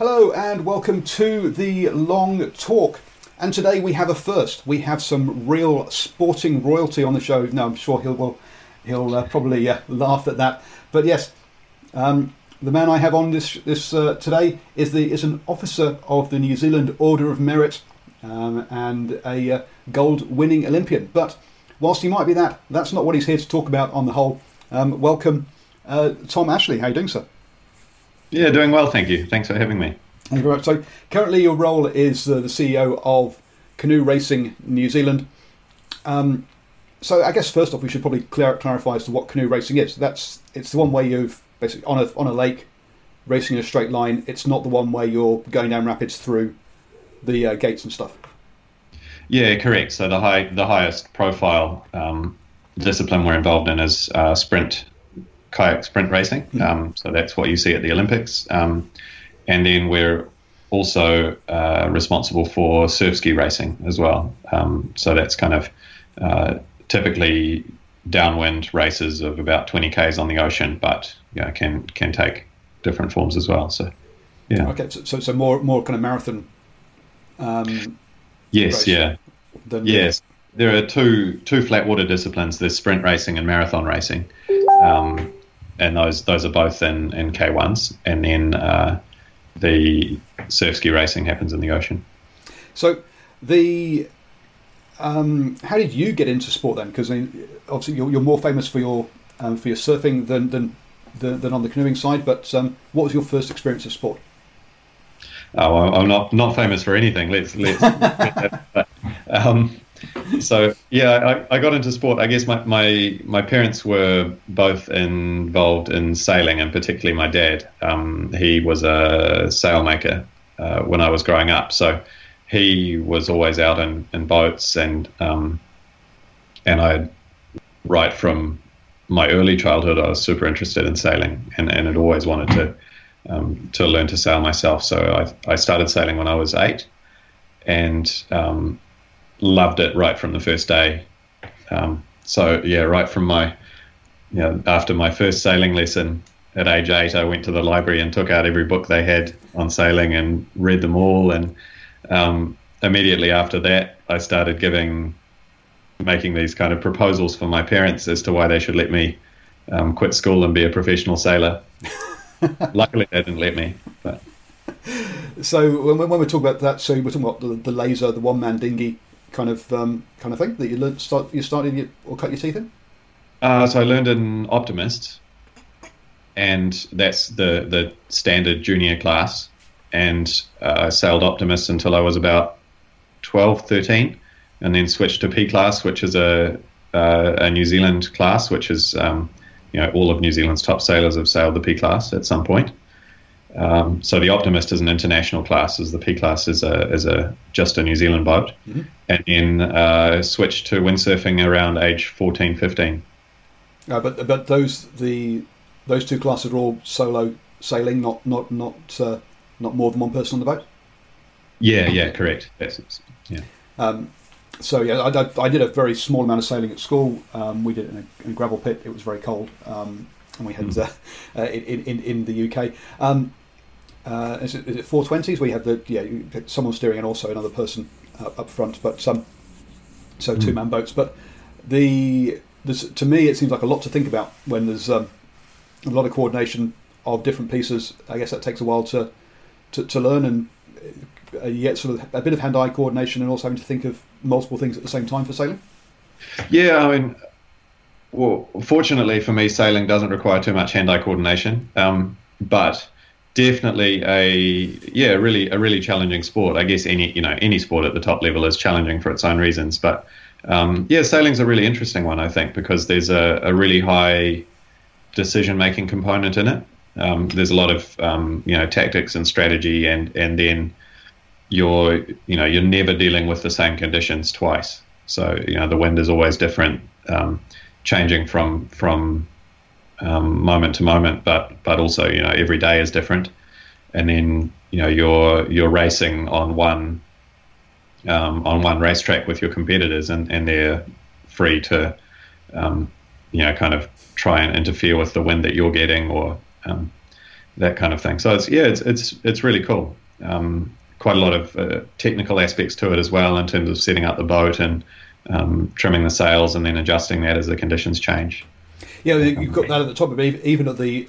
Hello and welcome to the Long Talk. And today we have a first. We have some real sporting royalty on the show. No, I'm sure he'll he'll uh, probably uh, laugh at that. But yes, um, the man I have on this this uh, today is the is an officer of the New Zealand Order of Merit um, and a uh, gold winning Olympian. But whilst he might be that, that's not what he's here to talk about on the whole. Um, welcome, uh, Tom Ashley. How are you doing, sir? Yeah, doing well, thank you. Thanks for having me. Thank you very much. So, currently, your role is uh, the CEO of Canoe Racing New Zealand. Um, so, I guess first off, we should probably clar- clarify as to what canoe racing is. That's it's the one way you've basically on a on a lake racing in a straight line. It's not the one where you're going down rapids through the uh, gates and stuff. Yeah, correct. So the high the highest profile um, discipline we're involved in is uh, sprint kayak sprint racing. Um, so that's what you see at the Olympics. Um, and then we're also uh, responsible for surf ski racing as well. Um, so that's kind of uh, typically downwind races of about 20 k's on the ocean, but you know, can can take different forms as well. So yeah. Okay, so so, so more more kind of marathon. Um, Yes, yeah. Yes, there are two two flat water disciplines. There's sprint racing and marathon racing, um, and those those are both in in K ones, and then uh, the surf ski racing happens in the ocean. So the um, how did you get into sport then? Because I mean, obviously you're, you're more famous for your um, for your surfing than than than, than on the canoeing side. But um, what was your first experience of sport? Oh, I'm- I'm not not famous for anything. Let's let's. but, um, so yeah, I, I got into sport. I guess my, my my parents were both involved in sailing, and particularly my dad. Um, he was a sailmaker uh, when I was growing up, so he was always out in, in boats, and um, and I right from my early childhood, I was super interested in sailing, and and had always wanted to um, to learn to sail myself. So I, I started sailing when I was eight and um, loved it right from the first day. Um, so, yeah, right from my, you know, after my first sailing lesson at age eight, I went to the library and took out every book they had on sailing and read them all. And um, immediately after that, I started giving, making these kind of proposals for my parents as to why they should let me um, quit school and be a professional sailor. Luckily, they didn't let me. But So when, when we talk about that, so we're talking about the, the laser, the one man dinghy kind of um, kind of thing that you learned start you started your, or cut your teeth in. uh, so I learned in Optimist, and that's the the standard junior class. And uh, I sailed Optimist until I was about 12, 13, and then switched to P class, which is a uh, a New Zealand class, which is um, you know all of New Zealand's top sailors have sailed the P class at some point. Um, so the Optimist is an international class, as the P class is a is a just a New Zealand boat, and then uh, switched to windsurfing around age 14, 15. Uh, but but those the those two classes are all solo sailing, not not not uh, not more than one person on the boat. Yeah, yeah, correct. That's, yeah. Um, so yeah, I, I, I, did a very small amount of sailing at school. Um, we did it in a, in a, gravel pit. It was very cold, um, and we had mm. uh, in, in, in the UK. Um, uh, is, it, is it 420s? We have the yeah someone steering and also another person uh, up front, but some so mm. two man boats. But the to me it seems like a lot to think about when there's um, a lot of coordination of different pieces. I guess that takes a while to to, to learn and uh, yet sort of a bit of hand-eye coordination and also having to think of multiple things at the same time for sailing? Yeah, I mean, well, fortunately for me, sailing doesn't require too much hand-eye coordination, um, but definitely a yeah, really a really challenging sport. I guess any you know any sport at the top level is challenging for its own reasons, but um, yeah, sailing's a really interesting one, I think, because there's a, a really high decision-making component in it. Um, there's a lot of um, you know tactics and strategy, and and then you're you know you're never dealing with the same conditions twice. So you know the wind is always different, um, changing from from um, moment to moment, but but also you know every day is different. And then you know you're you're racing on one um, on one racetrack with your competitors, and, and they're free to um, you know kind of try and interfere with the wind that you're getting or um, that kind of thing. So it's yeah, it's it's it's really cool. Um, quite a lot of uh, technical aspects to it as well in terms of setting up the boat and um, trimming the sails and then adjusting that as the conditions change. Yeah, you've got that at the top of it, even at the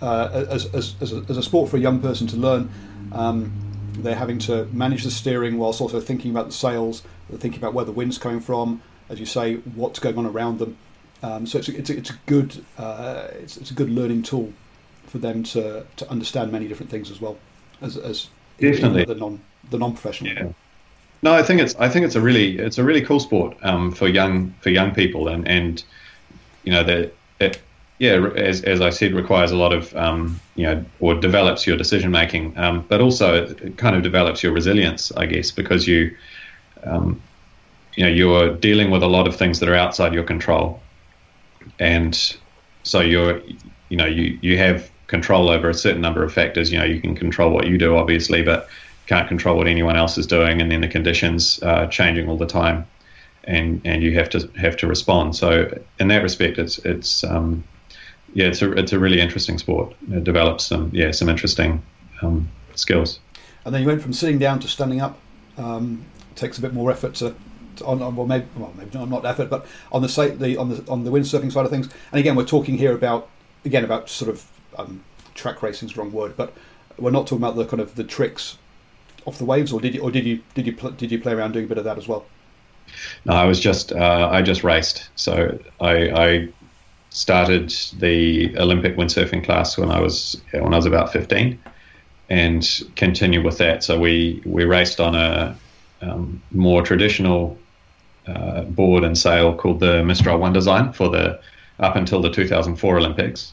uh, as, as, as, a, as, a, sport for a young person to learn. Um, they're having to manage the steering whilst also thinking about the sails, thinking about where the wind's coming from, as you say, what's going on around them. Um, so it's a, it's a, it's a good uh, it's, it's, a good learning tool for them to, to understand many different things as well as, as definitely the non the non professional. Yeah. No, I think it's I think it's a really it's a really cool sport um, for young for young people and and you know that it yeah as as I said requires a lot of um, you know or develops your decision making um, but also it, it, kind of develops your resilience I guess because you um, you know you're dealing with a lot of things that are outside your control. And so you're you know you you have control over a certain number of factors. You know, you can control what you do, obviously, but can't control what anyone else is doing, and then the conditions are changing all the time, and and you have to have to respond. So in that respect, it's it's um, yeah, it's a it's a really interesting sport. It develops some yeah some interesting um, skills. And then you went from sitting down to standing up. Um, takes a bit more effort to, on, on, well maybe well maybe not, not effort, but on the, site the on the on the windsurfing side of things. And again, we're talking here about again about sort of um, track racing is the wrong word, but we're not talking about the kind of the tricks off the waves, or did you, or did you, did you, pl- did you play around doing a bit of that as well? No, I was just, uh, I just raced. So I, I started the Olympic windsurfing class when I was when I was about 15, and continued with that. So we we raced on a um, more traditional uh, board and sail called the Mistral One Design for the up until the 2004 Olympics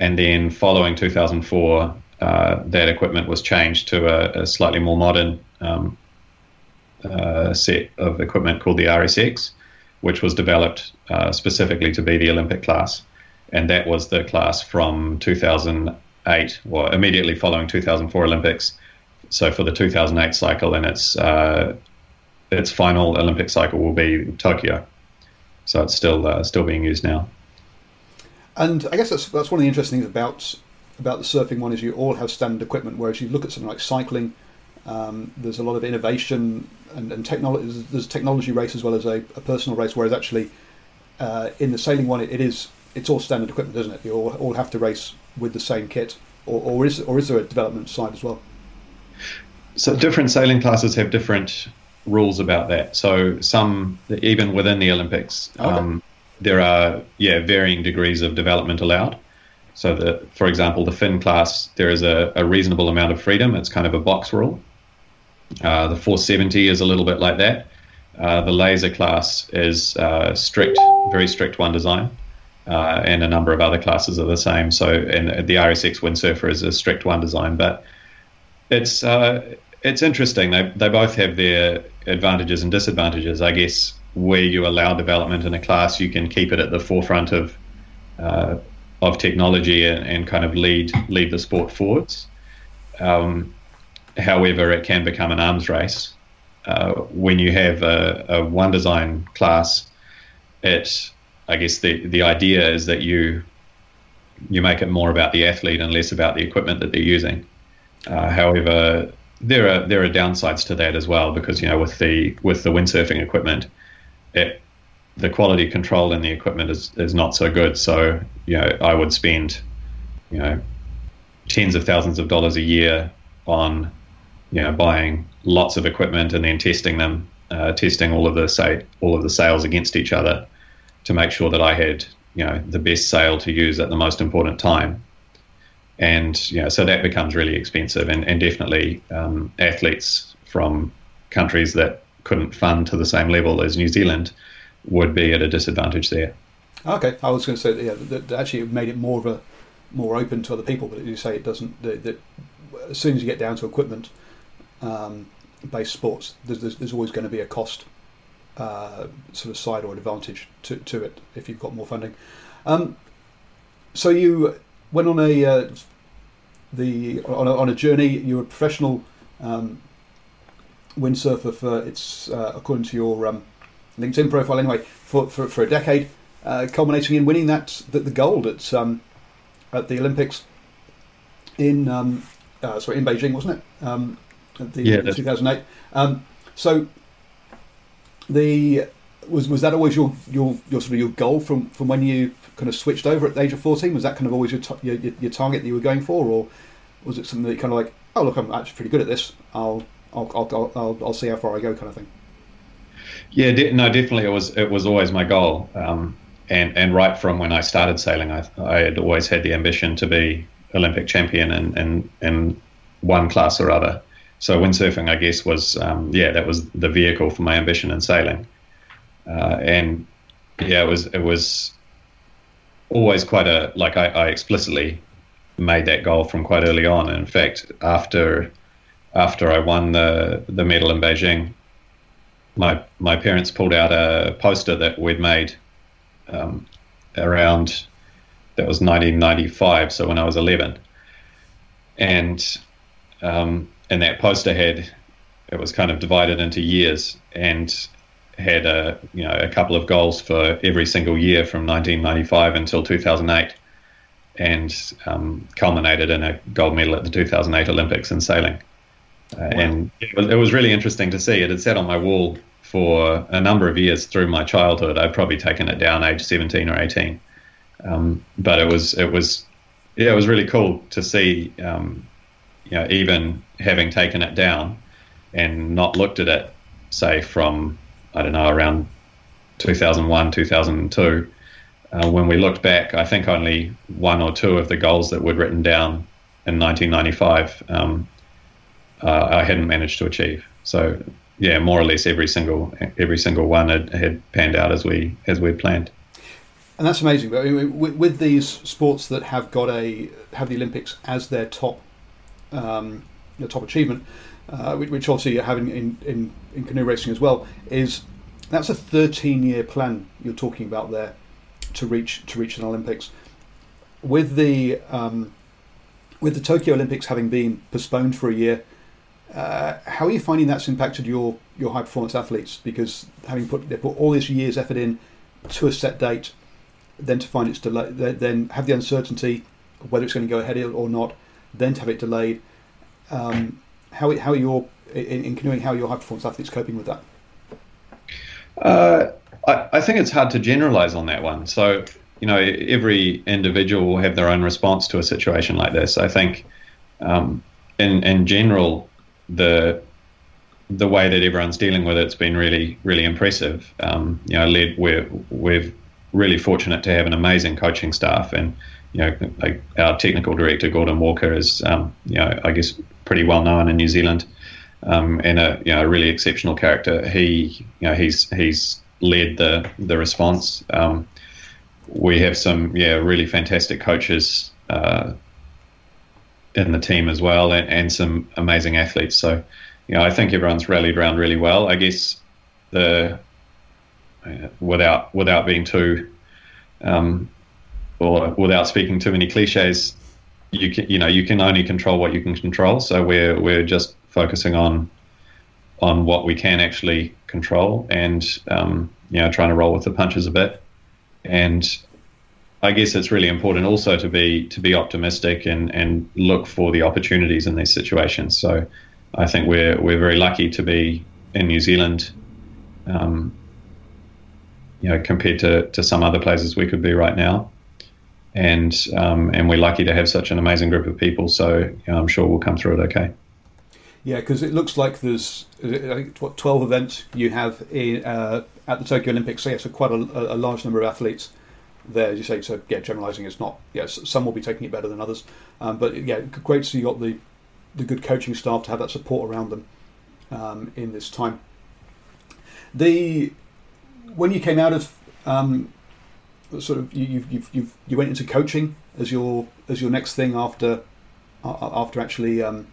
and then following 2004, uh, that equipment was changed to a, a slightly more modern um, uh, set of equipment called the RSX, which was developed uh, specifically to be the Olympic class, and that was the class from 2008, or immediately following 2004 Olympics. So for the 2008 cycle, and its uh, its final Olympic cycle will be Tokyo. So it's still uh, still being used now. And I guess that's that's one of the interesting things about about the surfing one is you all have standard equipment, whereas you look at something like cycling, um, there's a lot of innovation and, and technology. There's a technology race as well as a, a personal race, whereas actually uh, in the sailing one, it, it is it's all standard equipment, isn't it? You all, all have to race with the same kit, or, or is or is there a development side as well? So different sailing classes have different rules about that. So some even within the Olympics. Okay. Um, there are yeah varying degrees of development allowed. So that, for example, the Finn class there is a, a, reasonable amount of freedom. It's kind of a box rule. Uh, the 470 is a little bit like that. Uh, the laser class is uh, strict, very strict one design, uh, and a number of other classes are the same. So, and the RSX windsurfer is a strict one design, but it's uh, it's interesting. They they both have their advantages and disadvantages. I guess where you allow development in a class, you can keep it at the forefront of of technology and, and, kind of lead lead the sport forwards. Um, however, it can become an arms race, uh, when you have a, a, one design class, it I guess the the idea is that you you make it more about the athlete and less about the equipment that they're using. Uh, however, there are there are downsides to that as well because you know with the with the windsurfing equipment, it the quality control in the equipment is, is not so good. So you know I would spend you know tens of thousands of dollars a year on you know buying lots of equipment and then testing them, uh, testing all of the say all of the sails against each other to make sure that I had you know the best sail to use at the most important time. And you know, so that becomes really expensive, and, and definitely um, athletes from countries that couldn't fund to the same level as New Zealand would be at a disadvantage there. Okay, I was going to say yeah, that, actually made it more of a more open to other people, but you say it doesn't. That, that as soon as you get down to equipment um, based sports, there's, there's, there's, always going to be a cost uh, sort of side or advantage to, to it if you've got more funding. Um, so you went on a uh, the on a, on a, journey. You were a professional um, windsurfer for it's uh, according to your um, LinkedIn profile anyway for, for, for a decade, uh, culminating in winning that the, the gold at um, at the Olympics in um, uh, sorry in Beijing, wasn't it? The yeah, 2008. Um, so the was was that always your, your your sort of your goal from, from when you kind of switched over at the age of 14? Was that kind of always your, t- your, your target that you were going for, or was it something that you kind of like, oh look, I'm actually pretty good at this. I'll I'll I'll I'll, I'll see how far I go, kind of thing. Yeah, no, definitely it was it was always my goal. Um, and and right from when I started sailing, I, I had always had the ambition to be Olympic champion in, in, in one class or other. So windsurfing, I guess, was um, yeah, that was the vehicle for my ambition in sailing. Uh, and yeah, it was it was always quite a like I, I, explicitly made that goal from quite early on. And in fact, after after I won the the medal in Beijing, my my parents pulled out a poster that we'd made um, around that was 1995, so when I was 11, and um, and that poster had it was kind of divided into years and had a you know a couple of goals for every single year from 1995 until 2008, and um, culminated in a gold medal at the 2008 Olympics in sailing. Uh, wow. And it was, it was really interesting to see. It had sat on my wall for a number of years through my childhood. I'd probably taken it down age 17 or 18, um, but it was it was yeah it was really cool to see um, you know even having taken it down and not looked at it say from I don't know around 2001 2002 uh, when we looked back I think only one or two of the goals that we'd written down in 1995 um, uh, I hadn't managed to achieve so yeah, more or less every single every single one had, had panned out as we as we planned. And that's amazing. I mean, with, with, these sports that have got a have the Olympics as their top um, their top achievement, uh, which obviously you're having in, in, in canoe racing as well, is that's a 13 year plan you're talking about there to reach to reach an Olympics. With the um, with the Tokyo Olympics having been postponed for a year, uh, how are you finding that's impacted your, your high performance athletes? Because having put they put all this year's effort in to a set date, then to find it's delayed, then have the uncertainty whether it's going to go ahead or not, then to have it delayed. Um, how how are your in, in canoeing? How are your high performance athletes coping with that? Uh, I, I think it's hard to generalize on that one. So you know, every individual will have their own response to a situation like this. I think, um, in in general, the the way that everyone's dealing with it's been really really impressive. Um, you know, led we're we're really fortunate to have an amazing coaching staff, and you know, our technical director Gordon Walker is um, you know I guess pretty well known in New Zealand, um, and a you know a really exceptional character. He you know he's he's led the the response. Um, we have some yeah really fantastic coaches. Uh, in the team as well, and, and some amazing athletes. So, you know, I think everyone's rallied around really well. I guess the without without being too um, or without speaking too many cliches, you can you know you can only control what you can control. So we're we're just focusing on on what we can actually control, and um, you know, trying to roll with the punches a bit. And I guess it's really important also to be to be optimistic and, and look for the opportunities in these situations. So I think we're we're very lucky to be in New Zealand. Um, you know, compared to, to some other places we could be right now, and um, and we're lucky to have such an amazing group of people. So you know, I'm sure we'll come through it okay. Yeah, because it looks like there's what 12 events you have in, uh, at the Tokyo Olympics. So yeah, so quite a, a, large number of athletes there, as you say. So yeah, generalising is not. Yes, yeah, some will be taking it better than others, um, but yeah, great to see you got the the good coaching staff to have that support around them um, in this time. The when you came out of um, sort of you you you you went into coaching as your as your next thing after after actually um,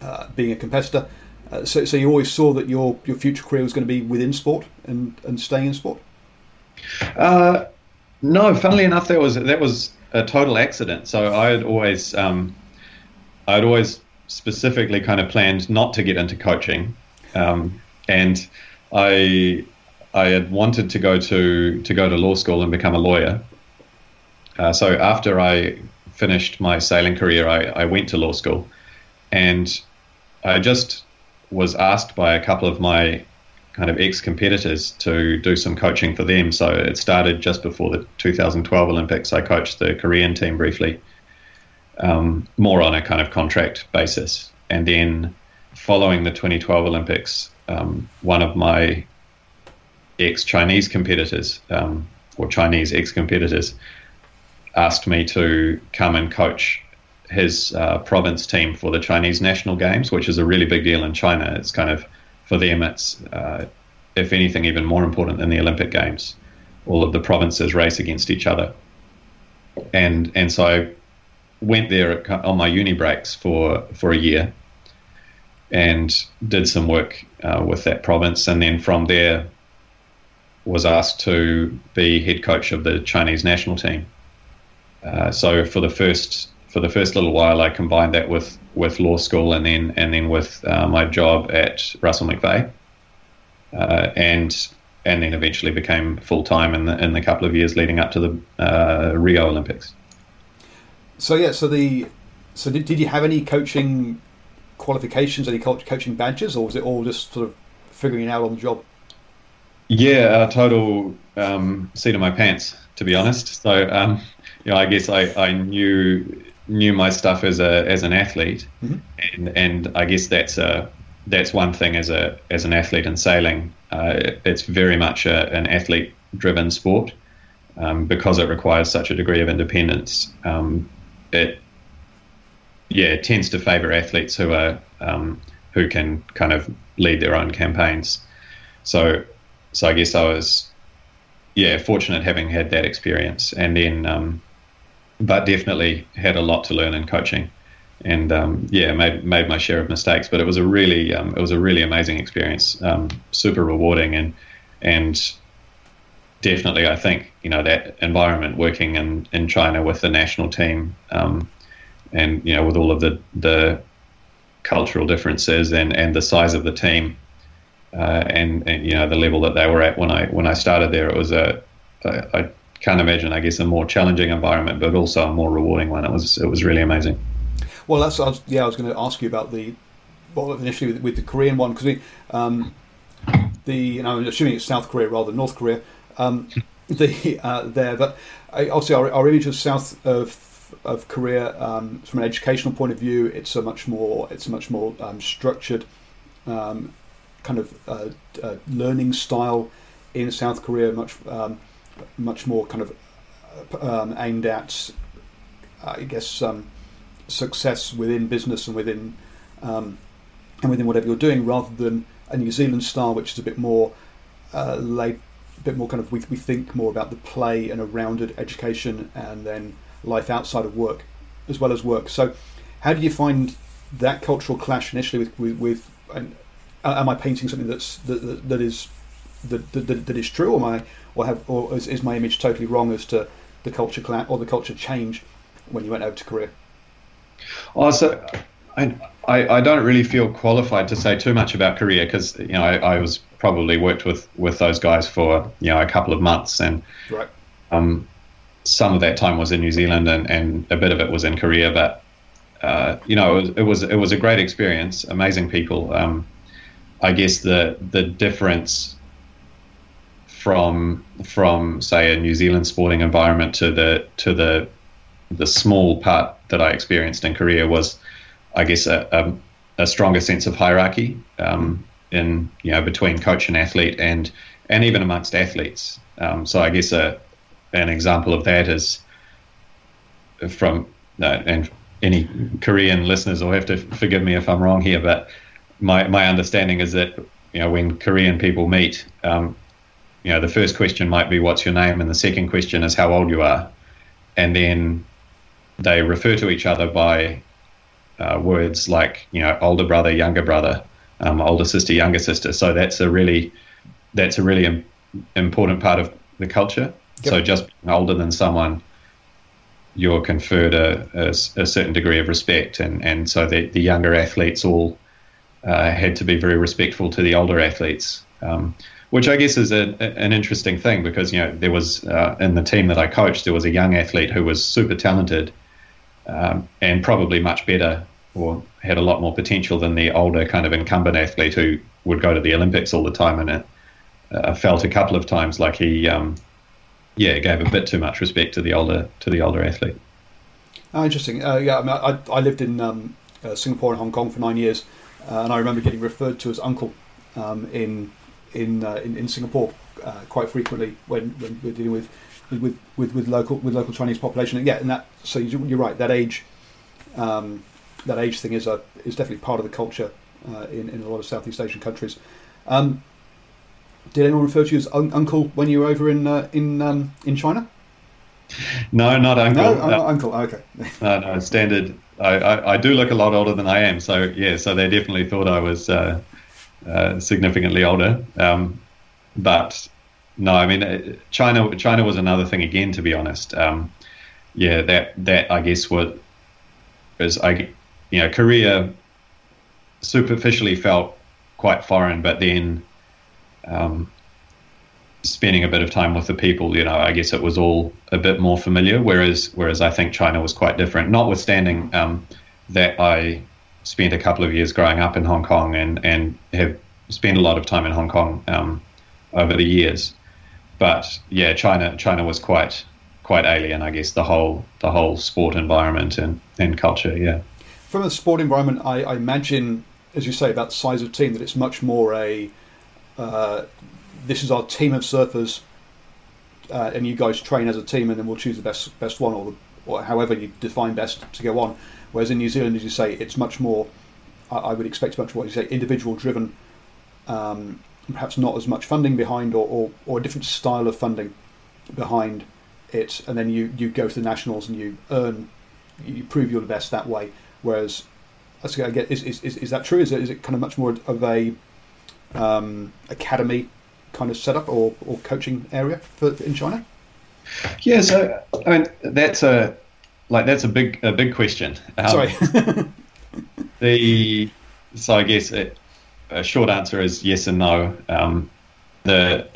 uh, being a competitor. Uh, so, so you always saw that your your future career was going to be within sport and, and staying in sport. Uh, no, funnily enough, that was that was a total accident. So I had always um, I'd always specifically kind of planned not to get into coaching, um, and I I had wanted to go to to go to law school and become a lawyer. Uh, so after I finished my sailing career, I, I went to law school, and I just was asked by a couple of my kind of ex competitors to do some coaching for them. So it started just before the 2012 Olympics. I coached the Korean team briefly, um, more on a kind of contract basis. And then following the 2012 Olympics, um, one of my ex Chinese competitors, um, or Chinese ex competitors, asked me to come and coach his uh, province team for the Chinese national games, which is a really big deal in China. It's kind of for them, it's uh, if anything even more important than the Olympic Games. All of the provinces race against each other, and and so I went there on my uni breaks for for a year, and did some work uh, with that province, and then from there was asked to be head coach of the Chinese national team. Uh, so for the first for the first little while, I combined that with, with law school and then and then with uh, my job at Russell McVeagh, uh, and and then eventually became full time in the in the couple of years leading up to the uh, Rio Olympics. So yeah, so the so did, did you have any coaching qualifications, any coaching badges, or was it all just sort of figuring it out on the job? Yeah, a total um, seat of my pants, to be honest. So, um, you know, I guess I, I knew knew my stuff as a as an athlete, mm-hmm. and and I guess that's a that's one thing as a as an athlete in sailing. Uh, it's very much a, an athlete driven sport um, because it requires such a degree of independence. Um, it yeah it tends to favour athletes who are um, who can kind of lead their own campaigns. So so I guess I was yeah fortunate having had that experience, and then um, but definitely had a lot to learn in coaching, and um, yeah, made made my share of mistakes. But it was a really um, it was a really amazing experience, um, super rewarding, and and definitely I think you know that environment working in in China with the national team, um, and you know with all of the the cultural differences and and the size of the team. Uh, and, and you know the level that they were at when I when I started there, it was a, a can't imagine, I guess, a more challenging environment, but also a more rewarding one. It was it was really amazing. Well, that's I was, yeah. I was going to ask you about the well initially with, with the Korean one because um, the know, I'm assuming it's South Korea rather than North Korea. Um, the uh, there, but obviously our, our image of South of of Korea um, from an educational point of view, it's a much more it's a much more um, structured um, kind of uh, uh, learning style in South Korea, much um, much more kind of um, aimed at, I guess, um, success within business and within um, and within whatever you're doing, rather than a New Zealand style, which is a bit more uh, laid, a bit more kind of we, we think more about the play and a rounded education, and then life outside of work as well as work. So, how do you find that cultural clash initially with with, with and, uh, am I painting something that's that, that, that is that, that, that is true, or am I or have or is, is my image totally wrong as to the culture cla- or the culture change when you went over to Korea? Oh, so I, I, I don't really feel qualified to say too much about Korea because you know I, I, was probably worked with with those guys for you know a couple of months and right. um, some of that time was in New Zealand and, and a bit of it was in Korea but uh, you know it was, it was, it was a great experience amazing people um, I guess the the difference from from say a New Zealand sporting environment to the to the the small part that I experienced in Korea was I guess, a, a, a stronger sense of hierarchy um, in you know between coach and athlete, and and even amongst athletes. Um, so I guess a, an example of that is from uh, and any Korean listeners will have to forgive me if I'm wrong here, but my my understanding is that you know when Korean people meet, um, you know the first question might be what's your name, and the second question is how old you are, and then they refer to each other by uh, words like you know older brother, younger brother, um, older sister, younger sister. So that's a really that's a really Im- important part of the culture. Yep. So just being older than someone, you're conferred a, a, a, certain degree of respect, and and so the, the younger athletes all uh, had to be very respectful to the older athletes. Um, which I guess is a, an interesting thing because you know there was uh, in the team that I coached there was a young athlete who was super talented um, and probably much better or had a lot more potential than the older kind of incumbent athlete who would go to the Olympics all the time and it uh, felt a couple of times like he, um, yeah, gave a bit too much respect to the older to the older athlete. Oh, interesting. Uh, yeah, I, mean, I, I, lived in um, uh, Singapore and Hong Kong for nine years, uh, and I remember getting referred to as uncle um, in in, uh, in, in Singapore uh, quite frequently when, when we're dealing with with, with, with local with local Chinese population. And yeah, and that so you're right. That age, um, that age thing is a is definitely part of the culture uh, in in a lot of Southeast Asian countries. Um, did anyone refer to you as un- uncle when you were over in uh, in um, in China? No, not uncle. No, not uncle. Okay. no, no, standard. I, I, do look a lot older than I am, so yeah. So they definitely thought I was uh, uh, significantly older. Um, but no, I mean uh, China. China was another thing again. To be honest, um, yeah, that that I guess was was I, you know, Korea superficially felt quite foreign, but then um, spending a bit of time with the people, you know, I guess it was all a bit more familiar. Whereas whereas I think China was quite different. Notwithstanding um, that I spent a couple of years growing up in Hong Kong and and have spent a lot of time in Hong Kong um, over the years but yeah, China China was quite quite alien, I guess, the whole the whole sport environment and, and culture. Yeah. From a sport environment, I, I imagine, as you say, about the size of team, that it's much more a uh, this is our team of surfers, uh, and you guys train as a team, and then we'll choose the best best one, or, the, or however you define best to go on. Whereas in New Zealand, as you say, it's much more. I, I would expect much more, you say, individual driven. Um, perhaps not as much funding behind or, or, or a different style of funding behind it, and then you, you go to the nationals and you earn, you prove you're the best that way. Whereas, is, is, is, is that true? Is it, is it kind of much more of a um, academy kind of setup or, or coaching area for in China? Yeah, so I mean that's a like that's a big a big question. Um, Sorry. the so I guess it, a short answer is yes and no. Um, the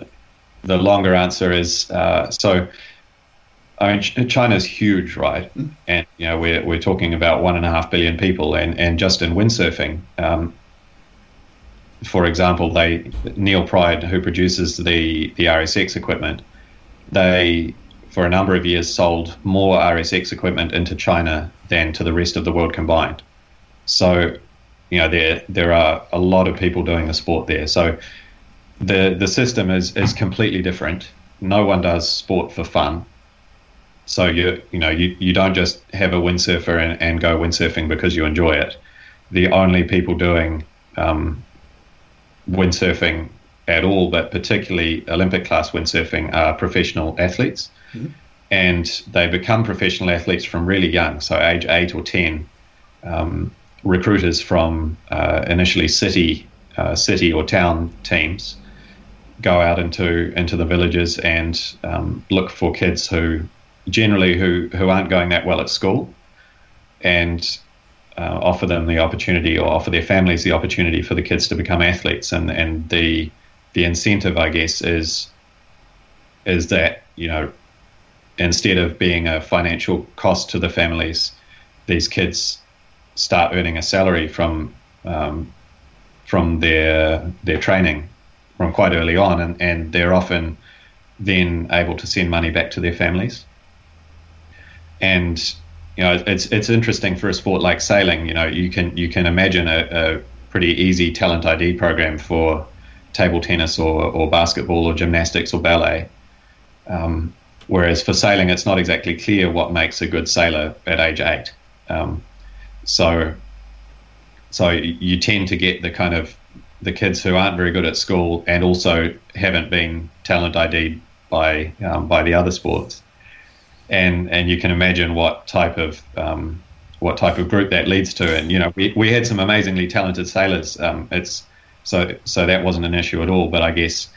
the longer answer is uh, so. I mean, China's huge, right? Mm. And you know, we're we're talking about one and a half billion people, and and just in windsurfing, um, for example, they NeilPryde, who produces the the RSX equipment, they for a number of years sold more RSX equipment into China than to the rest of the world combined. So you know there there are a lot of people doing the sport there. So the the system is is completely different. No one does sport for fun. So you you know you, you don't just have a windsurfer and, and go windsurfing because you enjoy it. The only people doing um, windsurfing at all, but particularly Olympic class windsurfing, are professional athletes. Mm-hmm. And they become professional athletes from really young, so age eight or ten. Um, recruiters from uh, initially city uh, city or town teams go out into into the villages and um, look for kids who generally who who aren't going that well at school and uh, offer them the opportunity or offer their families the opportunity for the kids to become athletes. And and the the incentive, I guess, is is that you know instead of being a financial cost to the families, these kids start earning a salary from um, from their their training from quite early on, and, and they're often then able to send money back to their families. And you know, it's it's interesting for a sport like sailing. You know, you can you can imagine a, a pretty easy talent ID program for table tennis or, or basketball or gymnastics or ballet. Um, whereas for sailing, it's not exactly clear what makes a good sailor at age eight. Um, so, so you tend to get the kind of the kids who aren't very good at school and also haven't been talent ID'd by um, by the other sports and and you can imagine what type of um, what type of group that leads to. And you know, we, we had some amazingly talented sailors. Um, it's so so that wasn't an issue at all. But I guess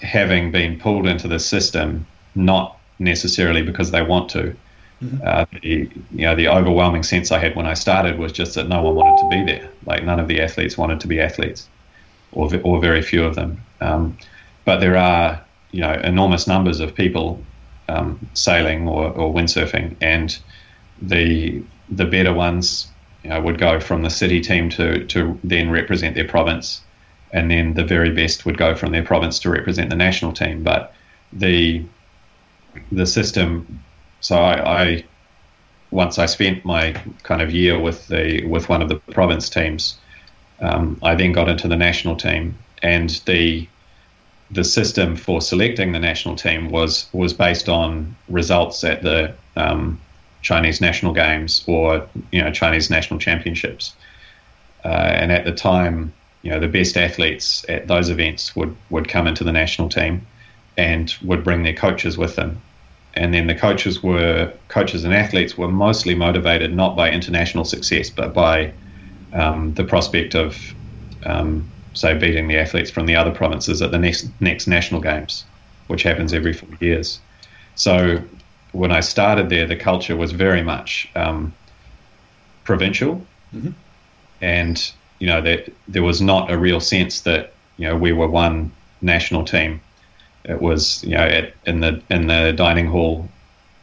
having been pulled into the system, not necessarily because they want to. Mm-hmm. Uh, the, you know, the overwhelming sense I had when I started was just that no one wanted to be there. Like none of the athletes wanted to be athletes, or or very few of them. Um, but there are you know enormous numbers of people um, sailing or, or windsurfing, and the the better ones you know, would go from the city team to to then represent their province, and then the very best would go from their province to represent the national team. But the the system, so I, I once I spent my kind of year with the with one of the province teams, um, I then got into the national team, and the the system for selecting the national team was was based on results at the um, Chinese national games or you know Chinese national championships. Uh, and at the time, you know, the best athletes at those events would would come into the national team and would bring their coaches with them. And then the coaches were coaches and athletes were mostly motivated not by international success, but by um, the prospect of um, say, beating the athletes from the other provinces at the next next national games, which happens every four years. So when I started there, the culture was very much um, provincial, mm-hmm. and you know there there was not a real sense that you know we were one national team. It was you know at, in the in the dining hall.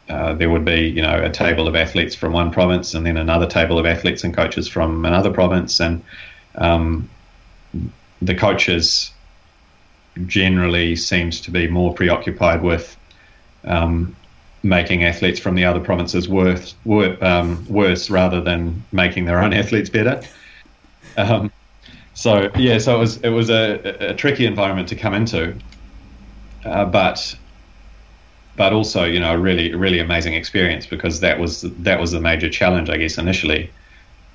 Uh, there would be, you know, a table of athletes from one province, and then another table of athletes and coaches from another province, and um, the coaches generally seems to be more preoccupied with um, making athletes from the other provinces worse, um, worse rather than making their own athletes better. Um, so yeah, so it was it was a, a tricky environment to come into, uh, but but also you know a really really amazing experience because that was that was the major challenge I guess initially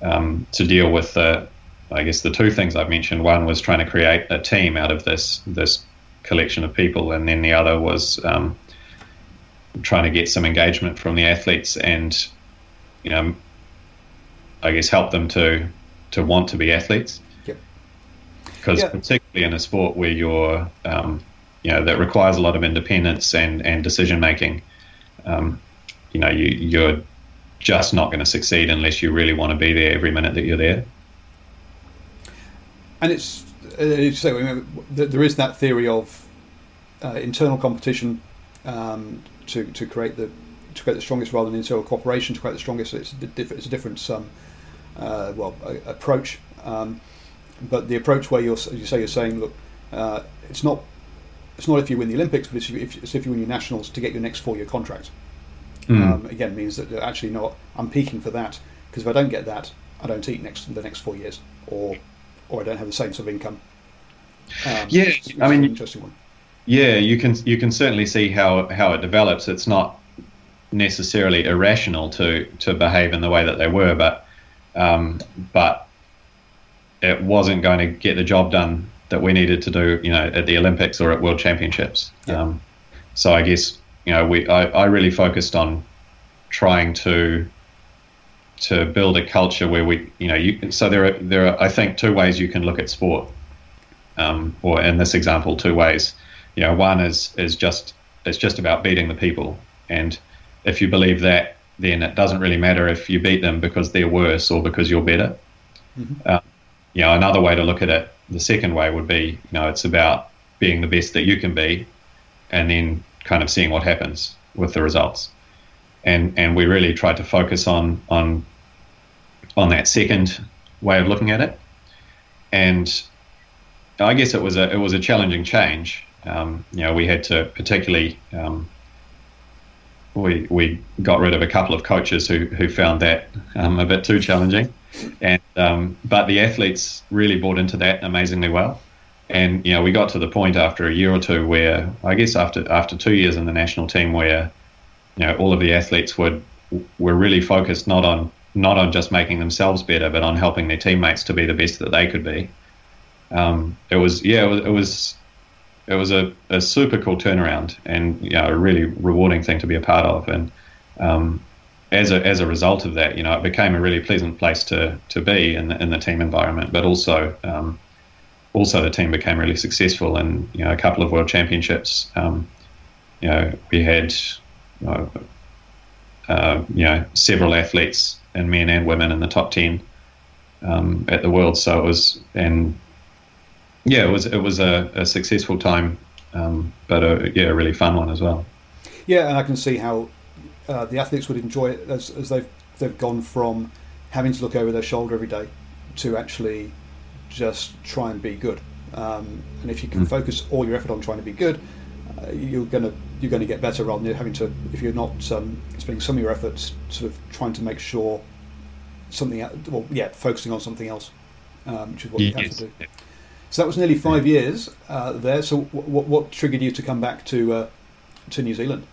um, to deal with the I guess the two things I've mentioned. One was trying to create a team out of this this collection of people, and then the other was um, trying to get some engagement from the athletes and you know I guess help them to to want to be athletes. Because yep. particularly in a sport where you're um, you know that requires a lot of independence and and decision making, um, you know you you're just not going to succeed unless you really want to be there every minute that you're there and it's, uh, so there is that theory of uh, internal competition um, to to create the to create the strongest rather than internal cooperation to create the strongest. It's a, diff- it's a different um, uh, well a, approach, um, but the approach where you're you say you're saying look, uh, it's not it's not if you win the Olympics, but it's if, it's if you win your nationals to get your next four year contract. Mm. again, means that actually not I'm peaking for that because if I don't get that, I don't eat next the next four years or or I don't have the same sort of income. Um, yeah, it's, it's I mean, interesting one. Yeah, you can you can certainly see how how it develops. It's not necessarily irrational to to behave in the way that they were, but um, but it wasn't going to get the job done that we needed to do, you know, at the Olympics or at World Championships. Yeah. Um, so I guess you know we I, I really focused on trying to to build a culture where we, you know, you, so there are there are I think two ways you can look at sport, um, or in this example, two ways. You know, one is is just it's just about beating the people, and if you believe that then it doesn't really matter if you beat them because they're worse or because you're better. Mm-hmm. Uh, you know, another way to look at it, the second way would be, you know, it's about being the best that you can be, and then kind of seeing what happens with the results. And and we really tried to focus on on on that second way of looking at it. And I guess it was a it was a challenging change. Um, you know, we had to particularly um, we we got rid of a couple of coaches who who found that um, a bit too challenging, and um, but the athletes really bought into that amazingly well. And you know, we got to the point after a year or two where I guess after after two years in the national team, where you know all of the athletes would were really focused not on not on just making themselves better, but on helping their teammates to be the best that they could be. Um, it was yeah, it was it was, it was a, a, super cool turnaround and you know, a really rewarding thing to be a part of. And um, as a as a result of that, you know, it became a really pleasant place to to be in the, in the team environment, but also um, also the team became really successful in you know a couple of world championships. Um, you know, we had uh, uh, you know several athletes and men and women in the top ten um, at the world. So it was and yeah, it was it was a, a successful time, um, but a, yeah, a really fun one as well. Yeah, and I can see how uh, the athletes would enjoy it as, as they've they've gone from having to look over their shoulder every day to actually just try and be good. Um, and if you can mm. focus all your effort on trying to be good, uh, you're gonna you're going to get better rather than having to if you're not um, spending some of your efforts sort of trying to make sure something well yeah focusing on something else um, which is what you have to do. So that was nearly five years uh, there. So what, what triggered you to come back to uh, to New Zealand?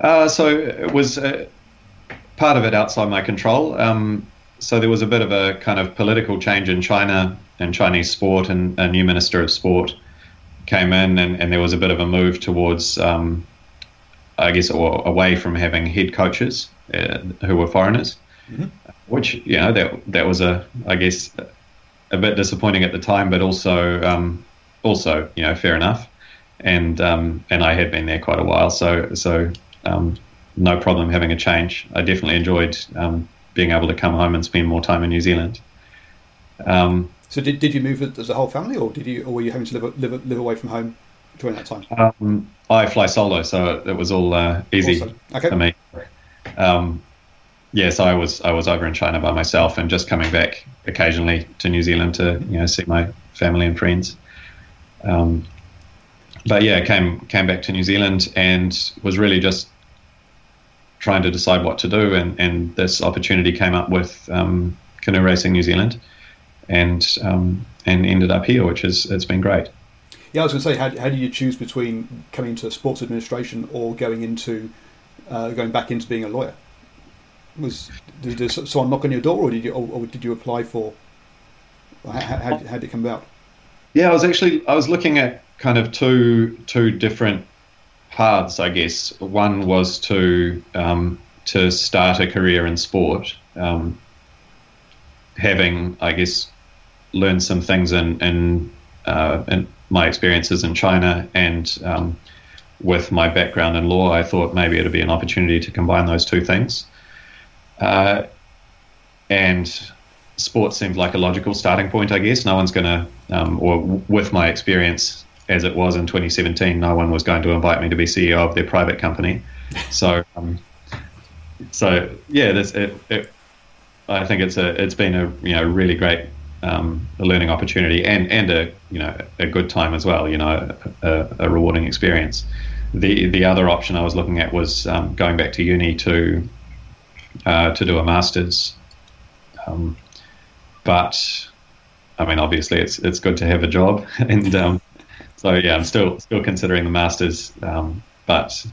Uh, so it was uh, part of it outside my control. Um, so there was a bit of a kind of political change in China and Chinese sport and a new minister of sport came in, and, and there was a bit of a move towards, um, I guess, away from having head coaches uh, who were foreigners, mm-hmm. which you know that that was a, I guess, a bit disappointing at the time, but also um, also you know fair enough, and um, and I had been there quite a while, so so um, no problem having a change. I definitely enjoyed um, being able to come home and spend more time in New Zealand. Um, so did, did you move as a whole family, or did you, or were you having to live live, live away from home during that time? Um, I fly solo, so it was all uh, easy awesome. okay. for me. Um, yes, I was I was over in China by myself and just coming back occasionally to New Zealand to you know see my family and friends. Um, but yeah, came came back to New Zealand and was really just trying to decide what to do, and, and this opportunity came up with um, Canoe Racing New Zealand, and um, and ended up here, which is it's been great. Yeah, I was going to say, how, how do you choose between coming to sports administration or going into uh, going back into being a lawyer? Was did, someone knock on your door, or did you or, or did you apply for? How, how, how did it come about? Yeah, I was actually I was looking at kind of two two different paths, I guess. One was to um, to start a career in sport, um, having I guess learned some things in in, uh, in my experiences in China and um, with my background in law, I thought maybe it'd be an opportunity to combine those two things. Uh, and sports seemed like a logical starting point, I guess. No one's going to, um, or w- with my experience as it was in 2017, no one was going to invite me to be CEO of their private company. So, um, so yeah, it, it, I think it's a it's been a you know really great um, learning opportunity and and a you know a good time as well. You know, a, a rewarding experience. The the other option I was looking at was um, going back to uni to uh, to do a master's. Um, but I mean, obviously, it's it's good to have a job, and um, so yeah, I'm still still considering the masters, um, but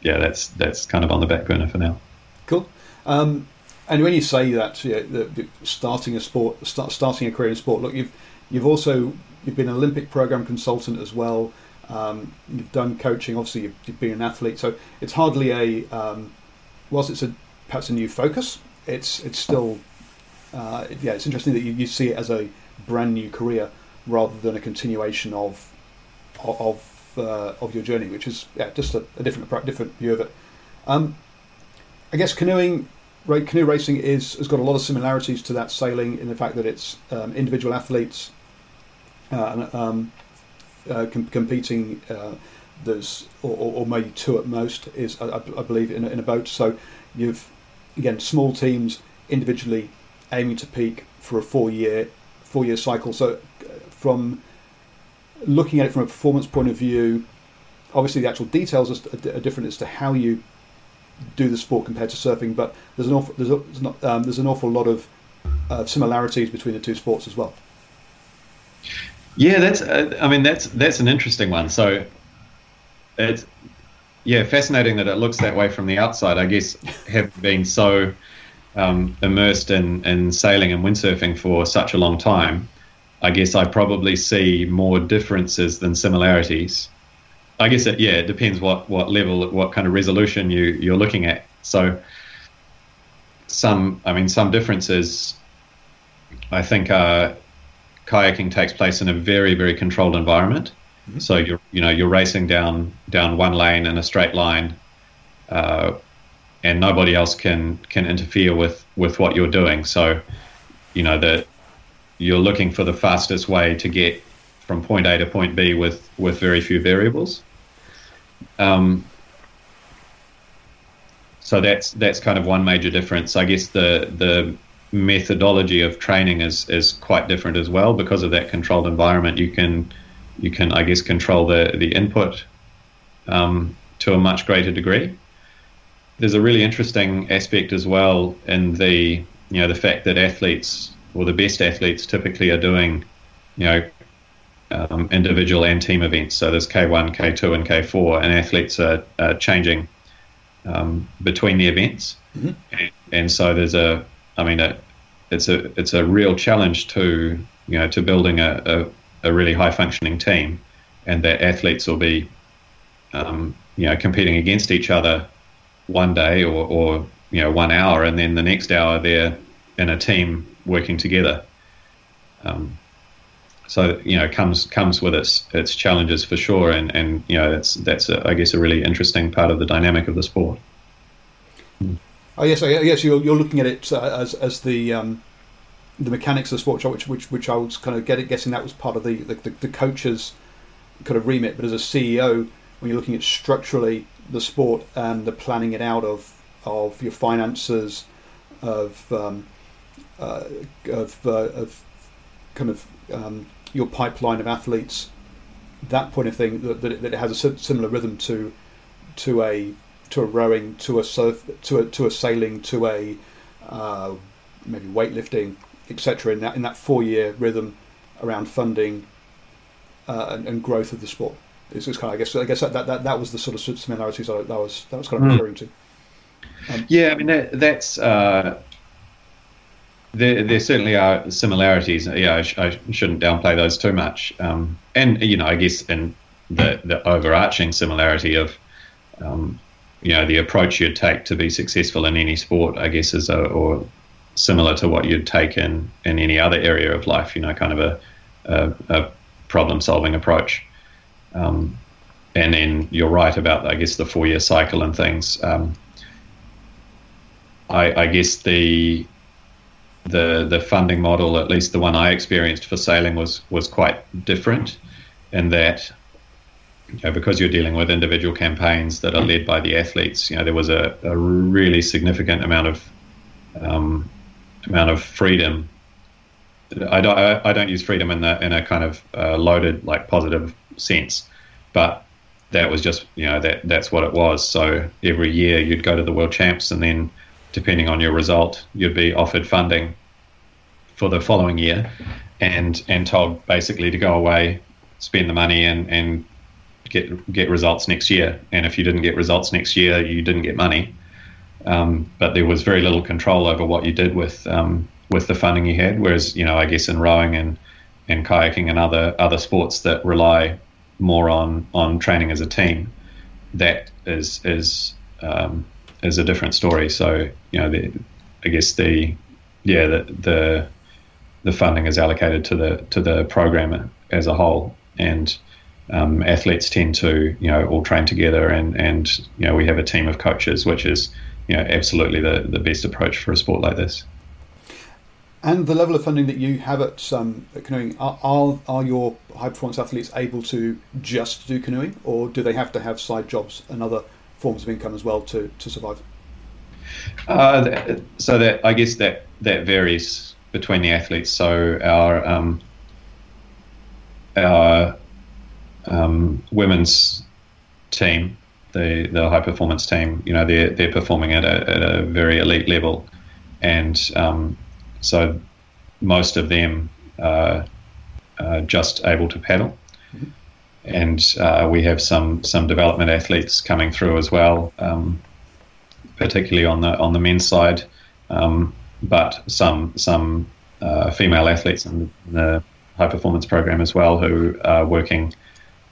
yeah, that's that's kind of on the back burner for now. Cool. Um, and when you say that, you know, starting a sport, start, starting a career in sport, look, you've you've also you've been an Olympic program consultant as well. Um, you've done coaching. Obviously, you've, you've, been an athlete, so it's hardly a um, whilst it's a perhaps a new focus. It's it's still uh, yeah. It's interesting that you, you see it as a brand new career rather than a continuation of of uh, of your journey, which is yeah, just a, a different different view of it. Um, I guess canoeing, canoe racing is has got a lot of similarities to that sailing in the fact that it's um, individual athletes uh, um, uh, com- competing. Uh, there's or, or, maybe two at most is I, I believe in a, in a boat. So you've again small teams individually aiming to peak for a four year four year cycle. So uh, from looking at it from a performance point of view, obviously the actual details are, different as to how you do the sport compared to surfing, but there's an awful, there's, a, there's, not, um, there's an awful lot of uh, similarities between the two sports as well. Yeah, that's. Uh, I mean, that's that's an interesting one. So, it's yeah, fascinating that it looks that way from the outside. I guess having been so um, immersed in in sailing and windsurfing for such a long time, I guess I probably see more differences than similarities. I guess it, yeah, it depends what, what level, what kind of resolution you you're looking at. So some, I mean, some differences. I think uh, kayaking takes place in a very very controlled environment. Mm-hmm. So you're you know you're racing down down one lane in a straight line, uh, and nobody else can can interfere with with what you're doing. So you know that you're looking for the fastest way to get from point A to point B with, with very few variables. Um, so that's that's kind of one major difference. I guess the the methodology of training is is quite different as well because of that controlled environment. You can you can I guess control the the input um, to a much greater degree. There's a really interesting aspect as well in the you know the fact that athletes or the best athletes typically are doing, you know, um, individual and team events. So there's K1, K2, and K4, and athletes are, are changing um, between the events. Mm-hmm. And, and, so there's a, I mean, a, it's a it's a real challenge to you know to building a, a, a really high functioning team, and that athletes will be, um, you know, competing against each other one day or, or you know one hour, and then the next hour they're in a team working together. Um, so you know comes comes with its its challenges for sure, and and you know that's that's a, I guess a really interesting part of the dynamic of the sport. Oh yes, yes, you're, you're looking at it uh, as as the um, the mechanics of the sport, which which which I was kind of get, guessing that was part of the, the the coach's kind of remit. But as a CEO, when you're looking at structurally the sport and the planning it out of of your finances, of um, uh, of, uh, of kind of um, your pipeline of athletes, that point of thing, that, that, it, that it has a similar rhythm to to a to a rowing, to a surf, to a to a sailing, to a uh, maybe weightlifting, etc. In that in that four year rhythm around funding uh, and, and, growth of the sport. It's, it's kind of, I guess I guess that, that, that, that was the sort of similarities I, that was that was kind of mm. referring to. Um, yeah, I mean that, that's uh, there, there certainly are similarities. Yeah, I, sh- I, shouldn't downplay those too much. Um, and you know, I guess in the the overarching similarity of, um, you know, the approach you'd take to be successful in any sport, I guess, is a, or similar to what you'd take in in any other area of life. You know, kind of a a, a problem solving approach. Um, and then you're right about, I guess, the four year cycle and things. Um, I, I guess the the the funding model, at least the one I experienced for sailing, was was quite different, in that you know, because you're dealing with individual campaigns that are led by the athletes, you know, there was a, a really significant amount of um, amount of freedom. I don't I, don't use freedom in the in a kind of uh, loaded like positive sense, but that was just you know that that's what it was. So every year you'd go to the world champs and then depending on your result, you'd be offered funding for the following year and and told basically to go away, spend the money and, and get get results next year. And if you didn't get results next year, you didn't get money. Um, but there was very little control over what you did with um, with the funding you had. Whereas you know, I guess in rowing and and kayaking and other other sports that rely more on on training as a team, that is is um, is a different story. So you know, the, I guess the yeah the the the funding is allocated to the to the program as a whole, and um, athletes tend to you know all train together, and and you know we have a team of coaches, which is you know, absolutely the, the best approach for a sport like this. And the level of funding that you have at, um, at canoeing, are, are, are your high performance athletes able to just do canoeing, or do they have to have side jobs and other forms of income as well to, to survive? Uh, so that I guess that that varies between the athletes. So our um, our um, women's team, the the high performance team, you know, they're they're performing at a, at a very elite level, and um, so most of them are, are just able to paddle. Mm-hmm. And uh, we have some some development athletes coming through as well, um, particularly on the on the men's side, um, but some some uh, female athletes in the high performance program as well who are working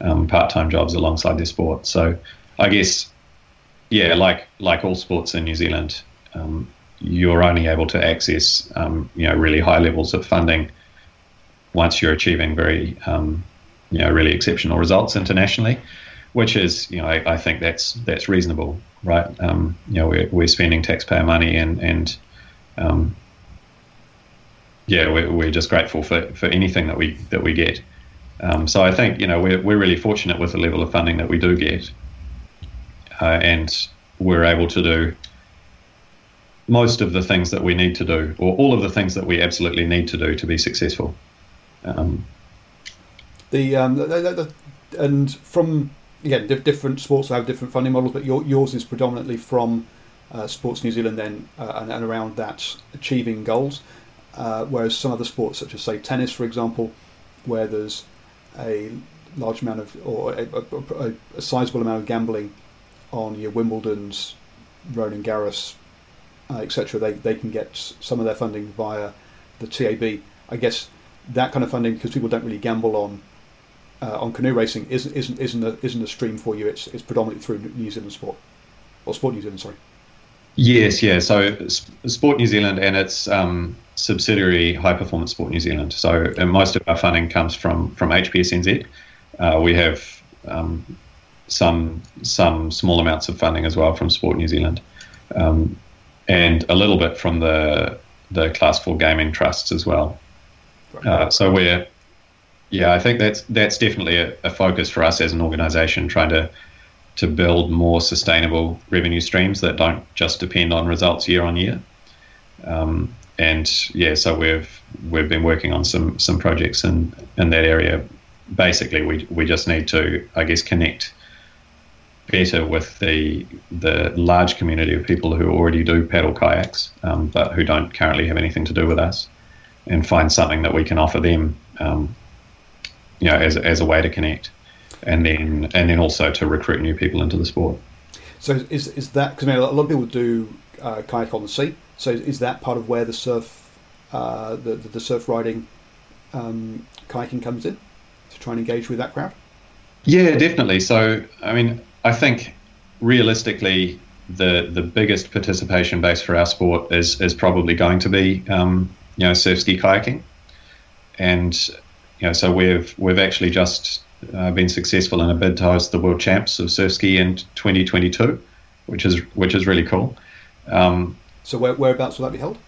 um, part time jobs alongside their sport. So I guess, yeah, like like all sports in New Zealand, um, you're only able to access um, you know really high levels of funding once you're achieving very um, you know really exceptional results internationally, which is you know I, I think that's that's reasonable, right? Um, you know we're, we're spending taxpayer money and and um, yeah, we're, we're just grateful for, for anything that we that we get. Um, so I think you know we're we're really fortunate with the level of funding that we do get, uh, and we're able to do most of the things that we need to do, or all of the things that we absolutely need to do to be successful. Um, the, um, the, the, the, and from again different sports have different funding models, but your, yours is predominantly from uh, Sports New Zealand then uh, and, and, around that achieving goals. Uh, whereas some other sports, such as say tennis, for example, where there's a large amount of or a, a, a sizable amount of gambling on your Wimbledon's, Roland Garros, uh, etc. They they can get some of their funding via the TAB. I guess that kind of funding because people don't really gamble on uh, on canoe racing isn't isn't isn't a, isn't a stream for you. It's it's predominantly through New Zealand Sport or Sport New Zealand. Sorry. Yes, yeah. So Sport New Zealand and its um, subsidiary High Performance Sport New Zealand. So most of our funding comes from from HPSNZ. Uh, we have um, some some small amounts of funding as well from Sport New Zealand, um, and a little bit from the the Class Four Gaming trusts as well. Uh, so we're yeah, I think that's that's definitely a, a focus for us as an organisation, trying to to build more sustainable revenue streams that don't just depend on results year on year. Um, and yeah, so we've we've been working on some some projects in in that area. Basically, we we just need to, I guess, connect better with the the large community of people who already do paddle kayaks, um, but who don't currently have anything to do with us, and find something that we can offer them, um, you know, as as a way to connect and then and then also to recruit new people into the sport. So is is that because I mean, a lot of people do uh, kayak on the sea? So is that part of where the surf, uh, the, the, surf riding, um, kayaking comes in to try and engage with that crowd? Yeah, definitely. So I mean, I think realistically, the the biggest participation base for our sport is is probably going to be um, you know surf ski kayaking, and you know so we've we've actually just uh, been successful in a bid to host the World Champs of Surf Ski in 2022, which is which is really cool. Um, so where, whereabouts will that be held?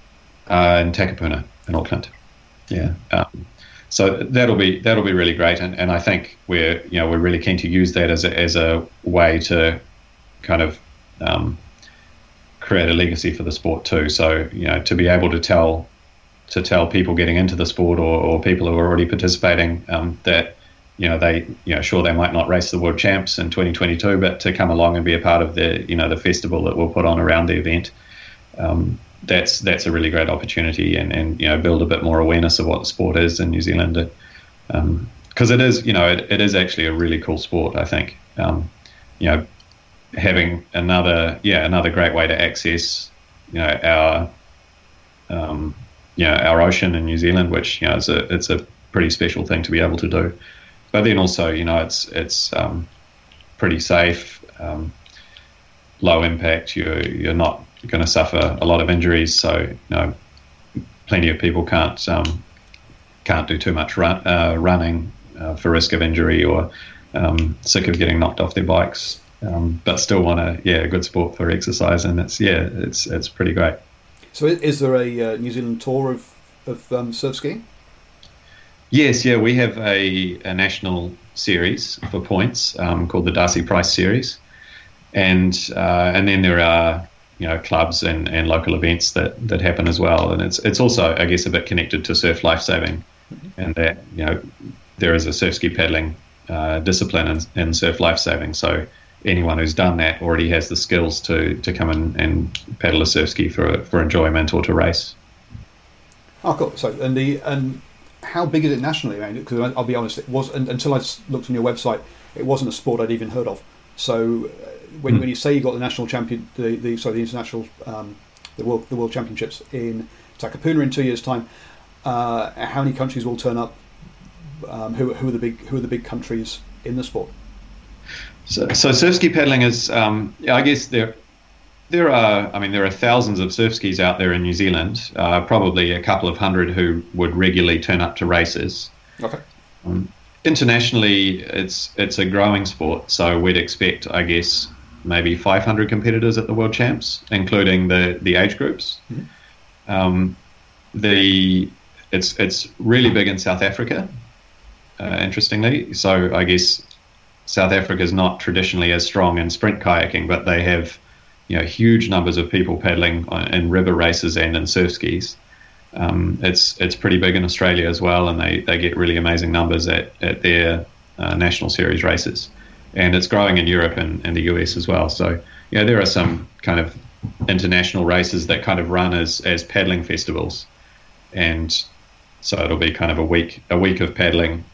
Uh, in Takapuna in Auckland. Yeah. Um, so that'll be that'll be really great, and, and I think we're you know we're really keen to use that as a, as a way to kind of um, create a legacy for the sport too. So you know to be able to tell to tell people getting into the sport or, or people who are already participating um, that you know they you know sure they might not race the world champs in 2022 but to come along and be a part of the you know the festival that we'll put on around the event um, that's that's a really great opportunity and and you know build a bit more awareness of what the sport is in New Zealand. Because um, it is you know it, it is actually a really cool sport I think. Um, you know having another yeah another great way to access you know our um, you know our ocean in New Zealand which you know is a it's a pretty special thing to be able to do but then also, you know, it's it's um, pretty safe, um, low impact. You're you're not going to suffer a lot of injuries, so you know, plenty of people can't um, can't do too much run, uh, running uh, for risk of injury or um, sick of getting knocked off their bikes. um, but still want a yeah a good sport for exercise, and it's yeah it's it's pretty great. So, is there a uh, New Zealand tour of of um, surf skiing? Yes, yeah, we have a, a national series for points um, called the Darcy Price Series, and uh, and then there are you know clubs and, and local events that, that happen as well, and it's it's also I guess a bit connected to surf lifesaving, mm-hmm. and that you know there is a surf ski paddling uh, discipline in, in surf lifesaving, so anyone who's done that already has the skills to, to come in and paddle a surf ski for for enjoyment or to race. Oh, cool. So, and the and how big is it nationally? I mean, because I'll be honest, it was until I looked on your website, it wasn't a sport I'd even heard of. So, uh, when, mm. when you say you got the national champion, the, the sorry, the international, um, the world the world championships in Takapuna in two years' time, uh, how many countries will turn up? Um, who, who are the big who are the big countries in the sport? So, so surf ski paddling is, um, I guess there, there are, I mean, there are thousands of surf skis out there in New Zealand. Uh, probably a couple of hundred who would regularly turn up to races. Okay. Um, internationally, it's it's a growing sport, so we'd expect, I guess, maybe 500 competitors at the World Champs, including the the age groups. Mm-hmm. Um, the it's it's really big in South Africa. Uh, interestingly, so I guess South Africa is not traditionally as strong in sprint kayaking, but they have you know huge numbers of people paddling in river races and in surf skis. Um, it's it's pretty big in Australia as well, and they, they get really amazing numbers at, at their uh, national series races, and it's growing in Europe and, and the US as well. So yeah, there are some kind of international races that kind of run as as paddling festivals, and so it'll be kind of a week a week of paddling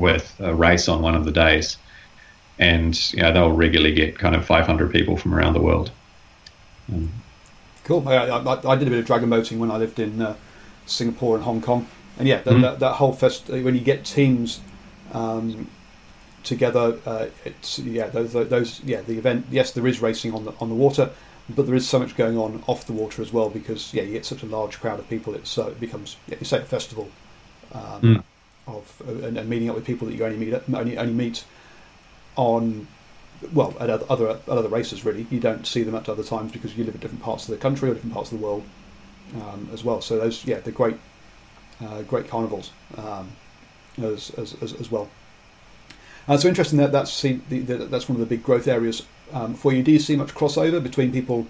with a race on one of the days, and you know, they'll regularly get kind of 500 people from around the world. Um, cool. I, I, I, did a bit of dragon boating when I lived in uh, Singapore and Hong Kong, and yeah, that, mm-hmm. that, that, whole fest when you get teams. Um, together, uh, it's yeah those, those yeah the event. Yes, there is racing on the on the water, but there is so much going on off the water as well because yeah you get such a large crowd of people. It's uh, it becomes yeah, you say a festival. Um, mm of and, and, meeting up with people that you only meet only only meet on well at other at other races really. You don't see them at other times because you live at different parts of the country or different parts of the world um, as well. So those yeah the great uh, great carnivals um, as, as, as, as, well. Uh, so interesting that that's the, the, that's one of the big growth areas um, for you. Do you see much crossover between people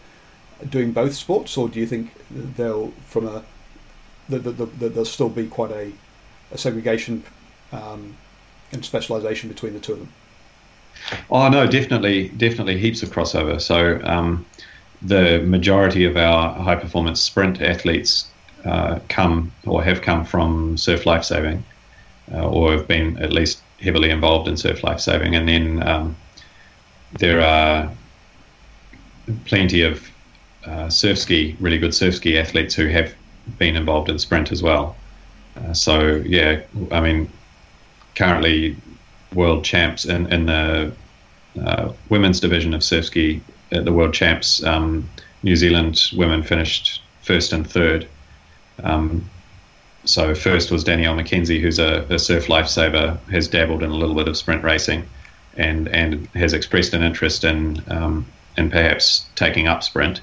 doing both sports or do you think they'll from a the, the, there'll still be quite a a segregation um, and specialisation between the two of them? Oh no, definitely, definitely heaps of crossover. So um, the majority of our high performance sprint athletes uh, come or have come from surf lifesaving, uh, or have been at least heavily involved in surf lifesaving, and then um, there are plenty of uh, surf ski, really good surf ski athletes who have been involved in sprint as well. Uh, so yeah, I mean, currently world champs in, in the uh, women's division of surf ski at the world champs. Um, New Zealand women finished first and third. Um, so first was Danielle McKenzie, who's a, a, surf lifesaver, has dabbled in a little bit of sprint racing, and and has expressed an interest in um, in perhaps taking up sprint.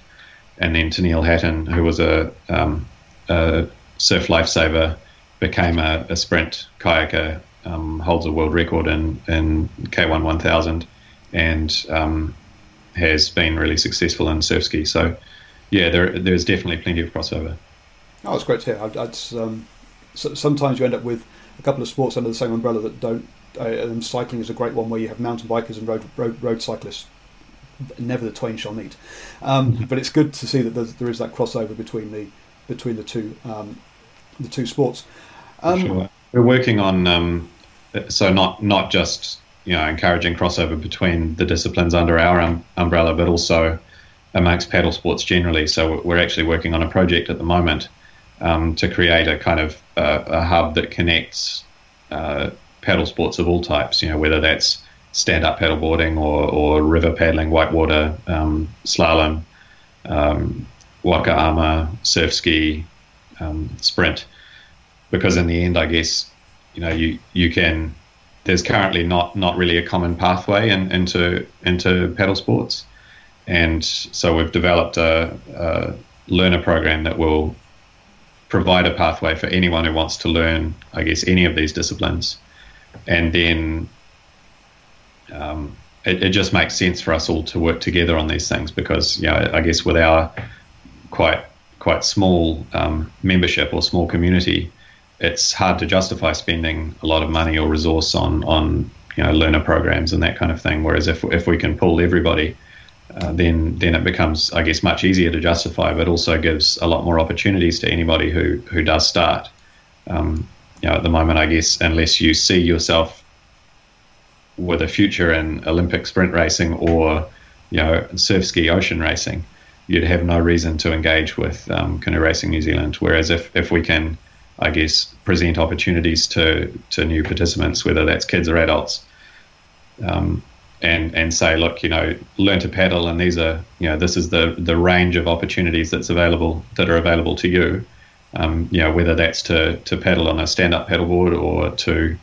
And then Teneale Hatton, who was a, um, a surf lifesaver became a, a sprint kayaker, um, holds a world record in, in K1 1000, and um, has been really successful in surf ski. So, yeah, there, there's definitely plenty of crossover. Oh, it's great to hear. I'd, um, so sometimes you end up with a couple of sports under the same umbrella that don't. Uh, cycling is a great one where you have mountain bikers and road, road, road cyclists. Never the twain shall meet. Um, mm-hmm. But it's good to see that there is that crossover between the between the two um, the two sports. Um, sure. We're working on um, so not not just you know encouraging crossover between the disciplines under our um, umbrella, but also amongst paddle sports generally. So we're actually working on a project at the moment um, to create a kind of uh, a hub that connects uh, paddle sports of all types. You know whether that's stand-up paddleboarding or, or river paddling, whitewater, um, slalom, um, waka ama, surf ski, um, sprint. Because in the end, I guess you know you you can there's currently not not really a common pathway in, into into paddle sports, and so we've developed a, a learner program that will provide a pathway for anyone who wants to learn, I guess, any of these disciplines, and then um, it, it, just makes sense for us all to work together on these things because, you know, I guess with our quite quite small um, membership or small community, it's hard to justify spending a lot of money or resource on on you know learner programs and that kind of thing. Whereas if if we can pull everybody, uh, then then it becomes I guess much easier to justify, but also gives a lot more opportunities to anybody who who does start. Um, you know, at the moment, I guess unless you see yourself with a future in Olympic sprint racing or you know surf ski ocean racing, you'd have no reason to engage with um, Canoe Racing New Zealand. Whereas if, if we can, I guess, present opportunities to, to new participants, whether that's kids or adults, um, and and say, look, you know, learn to paddle, and these are, you know, this is the the range of opportunities that's available that are available to you. Um, you know, whether that's to to paddle on a stand-up paddleboard or to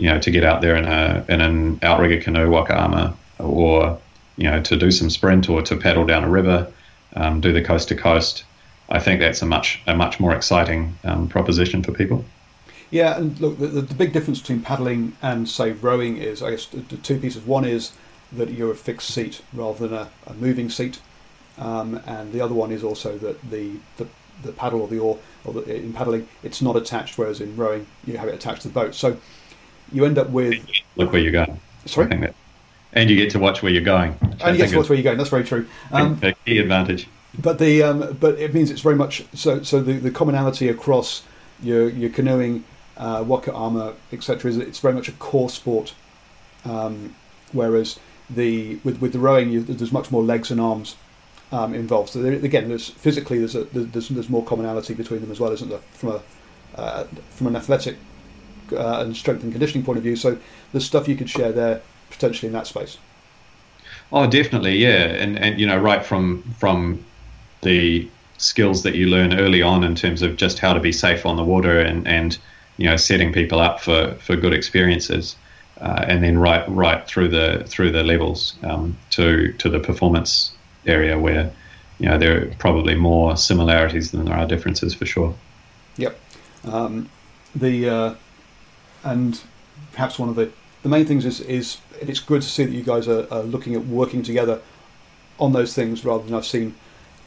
you know, to get out there in a in an outrigger canoe, waka ama, or you know, to do some sprint or to paddle down a river, um, do the coast to coast. I think that's a much a much more exciting um, proposition for people. Yeah, and look, the, the, big difference between paddling and say rowing is, I guess, the, the two pieces. One is that you're a fixed seat rather than a, a moving seat, um, and the other one is also that the, the the paddle or the oar, or the, in paddling, it's not attached, whereas in rowing you have it attached to the boat. So you end up with look where you're going. Sorry, and you get to watch where you're going. And you get to watch where you're going. That's very true. Um, a key advantage. But the um, but it means it's very much so. So the, the commonality across your your canoeing, uh, waka ama, etc. is it's very much a core sport. Um, whereas the with with the rowing, you, there's much more legs and arms um, involved. So there, again, there's physically there's, a, there's there's more commonality between them as well, isn't there? From a uh, from an athletic uh, and strength and conditioning point of view. So there's stuff you could share there potentially in that space. Oh, definitely, yeah, and and you know, right from from the skills that you learn early on in terms of just how to be safe on the water and and you know setting people up for for good experiences. Uh, and then right right through the through the levels um, to to the performance area where you know there are probably more similarities than there are differences for sure. Yep. Um, the uh, and perhaps one of the, the main things is, is it's good to see that you guys are, are looking at working together on those things rather than I've seen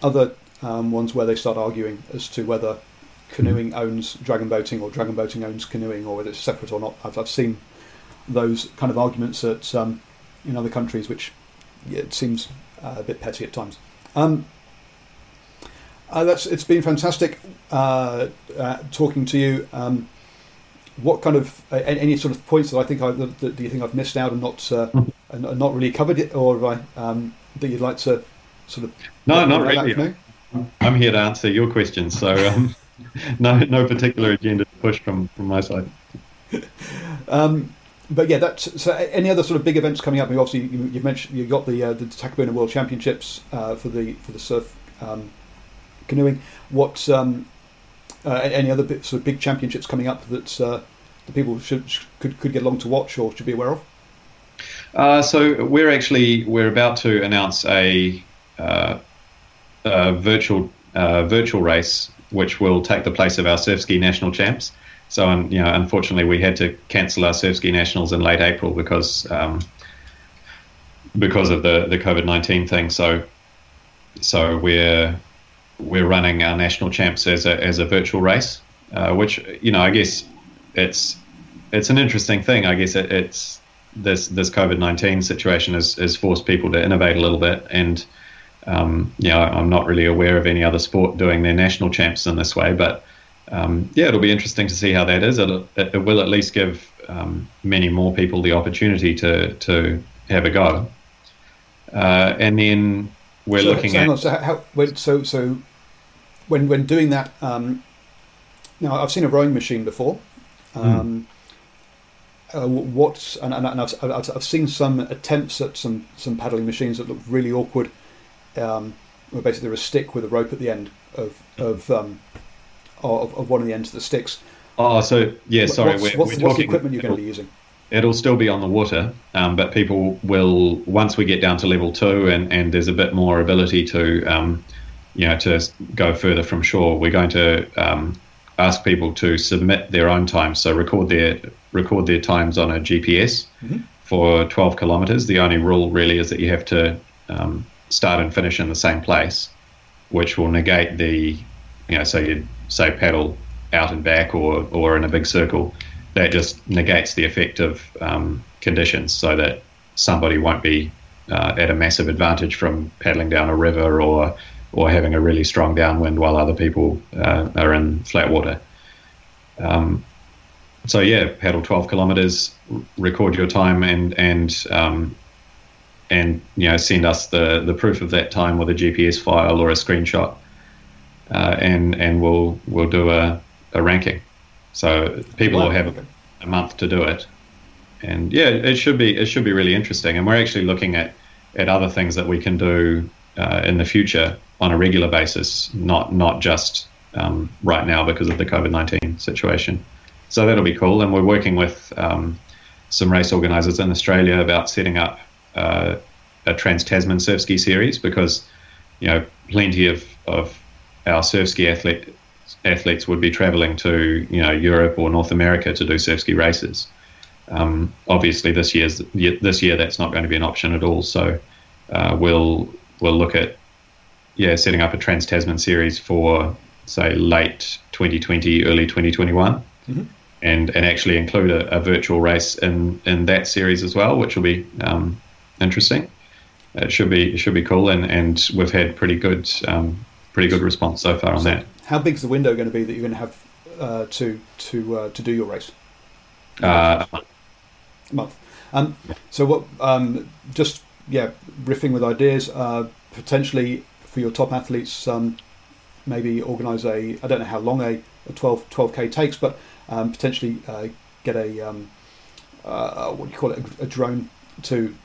other um, ones where they start arguing as to whether canoeing mm-hmm. owns dragon boating or dragon boating owns canoeing or whether it's separate or not. I've, I've seen those kind of arguments at, um, in other countries, which it seems uh, a bit petty at times. Um, uh, that's it's been fantastic uh, uh talking to you. Um, what kind of uh, any sort of points that I think I, that, that, do you think I've missed out and not uh, mm-hmm. and not really covered it, or I, um, that you'd like to sort of no, not really. I'm here to answer your questions, so um, no, no particular agenda to push from from my side. um, but yeah, that's so. Any other sort of big events coming up? I mean, obviously, you, have mentioned you've got the uh, the Takapuna World Championships uh, for the for the surf um, canoeing. What um, uh, any other bit, sort of big championships coming up that uh, the people should could could get along to watch or should be aware of? Uh, so we're actually we're about to announce a, uh, a virtual uh, virtual race which will take the place of our surf ski national champs. So, um, you know, unfortunately, we had to cancel our surf ski nationals in late April because um, because of the the COVID nineteen thing. So, so we're we're running our national champs as a as a virtual race, uh, which you know I guess it's it's an interesting thing. I guess it, it's this this COVID nineteen situation has, has forced people to innovate a little bit, and um, you know I'm not really aware of any other sport doing their national champs in this way, but um, yeah, it'll be interesting to see how that is. It'll, it, it will at least give um, many more people the opportunity to to have a go, uh, and then we're so, looking so at. On, so, how, so, so when when doing that, um, now I've seen a rowing machine before. Hmm. Um, mm. uh, what and, and I've, I've, I've, seen some attempts at some some paddling machines that look really awkward. Um, where basically there's a stick with a rope at the end of of, um, of, of one of the ends of the sticks. Oh, so yeah, sorry. What's, we're, what's, we're what's the equipment you're going to be using? It'll still be on the water, um, but people will once we get down to level two and, and there's a bit more ability to um, you know to go further from shore. We're going to um, ask people to submit their own times, so record their record their times on a GPS mm-hmm. for 12 kilometers. The only rule really is that you have to um, start and finish in the same place, which will negate the you know so you say paddle out and back or or in a big circle that just negates the effect of um, conditions so that somebody won't be uh, at a massive advantage from paddling down a river or or having a really strong downwind while other people uh, are in flat water. Um, so yeah, paddle 12 kilometers, record your time, and and um, and you know send us the the proof of that time with a GPS file or a screenshot, uh, and and we'll we'll do a, a ranking. So people will have a month to do it, and yeah, it should be it should be really interesting. And we're actually looking at at other things that we can do uh, in the future on a regular basis, not not just um, right now because of the COVID nineteen situation. So that'll be cool. And we're working with um, some race organisers in Australia about setting up uh, a Trans Tasman surf ski series because you know plenty of of our surf ski athlete athletes would be travelling to you know Europe or North America to do surf ski races. Um, obviously, this year's this year that's not going to be an option at all. So uh, we'll we'll look at yeah setting up a Trans Tasman series for say late 2020, early 2021, mm-hmm. and and actually include a, a, virtual race in in that series as well, which will be um, interesting. It should be it should be cool, and and we've had pretty good um, pretty good response so far on that. How big's the window going to be that you're going to have uh, to to uh, to do your race? Uh, a month. A month. Um, so what? Um, just yeah, riffing with ideas. Uh, potentially for your top athletes, um, maybe organise a. I don't know how long a, a 12 12k takes, but um, potentially uh, get a um, uh, what do you call it? A, a drone to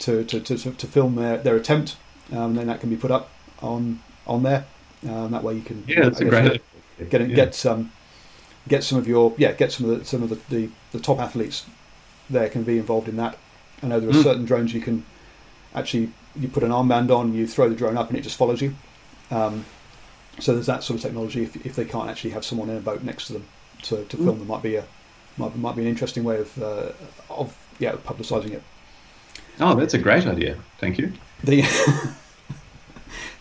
to, to, to, to film their, their attempt, um, and then that can be put up on on there. Um, that way you can yeah, that's a great get get, yeah. get some get some of your yeah get some of the some of the, the, the top athletes there can be involved in that. I know there are mm. certain drones you can actually you put an armband on, you throw the drone up, and it just follows you. Um, so there's that sort of technology. If, if they can't actually have someone in a boat next to them to, to film, mm. them might be a might, might be an interesting way of uh, of yeah publicising it. Oh, that's a great idea. Thank you. The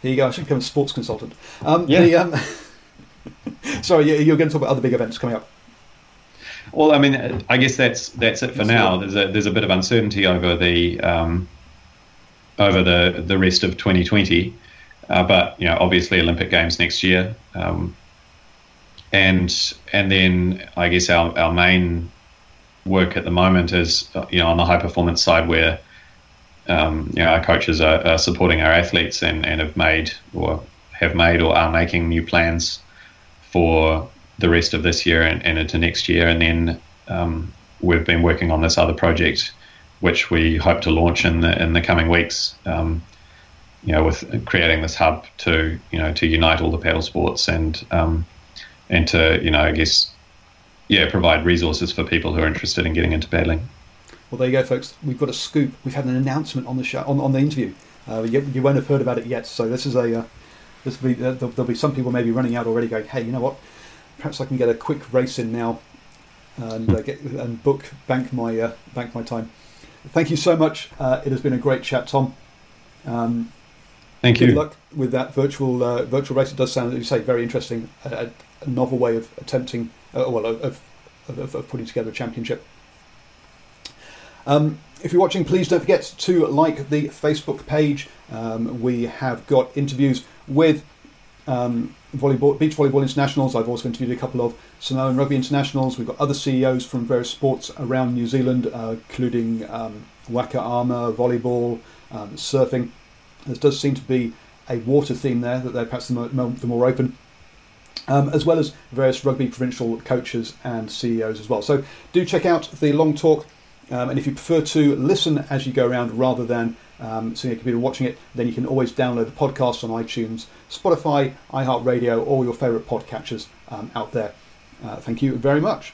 Here you go. I should become a sports consultant. Um, yeah. The, um, sorry, you're going to talk about other big events coming up. Well, I mean, I guess that's that's it for now. There's a there's a bit of uncertainty over the um, over the the rest of 2020, uh, but you know, obviously Olympic Games next year, um, and and then I guess our our main work at the moment is you know on the high performance side where um, you know, our coaches are, are, supporting our athletes and, and have made or have made or are making new plans for the rest of this year and, and into next year. And then um, we've been working on this other project, which we hope to launch in the in the coming weeks. Um, you know, with creating this hub to you know to unite all the paddle sports and um, and to you know I guess yeah provide resources for people who are interested in getting into paddling. Well, there you go, folks. We've got a scoop. We've had an announcement on the show on, on the interview. Uh, you, you, won't have heard about it yet. So this is a uh, this will be uh, there'll, there'll, be some people maybe running out already, going, hey, you know what? Perhaps I can get a quick race in now and uh, get and book bank my uh, bank my time. Thank you so much. Uh, it has been a great chat, Tom. Um, Thank you. Good luck with that virtual virtual race. It does sound, as you say, very interesting. A, a novel way of attempting, well, of, of, of putting together a championship. Um, if you're watching, please don't forget to like the Facebook page. Um, we have got interviews with um, volleyball, beach volleyball internationals. I've also interviewed a couple of Samoan rugby internationals. We've got other CEOs from various sports around New Zealand, uh, including um, Waka Ama, volleyball, um, surfing. There does seem to be a water theme there that they're perhaps the more, the more open. Um, as well as various rugby provincial coaches and CEOs as well. So do check out the long talk um, and if you prefer to listen as you go around rather than um, sitting at a computer watching it, then you can always download the podcast on iTunes, Spotify, iHeartRadio, or your favourite podcatchers um, out there. Uh, thank you very much.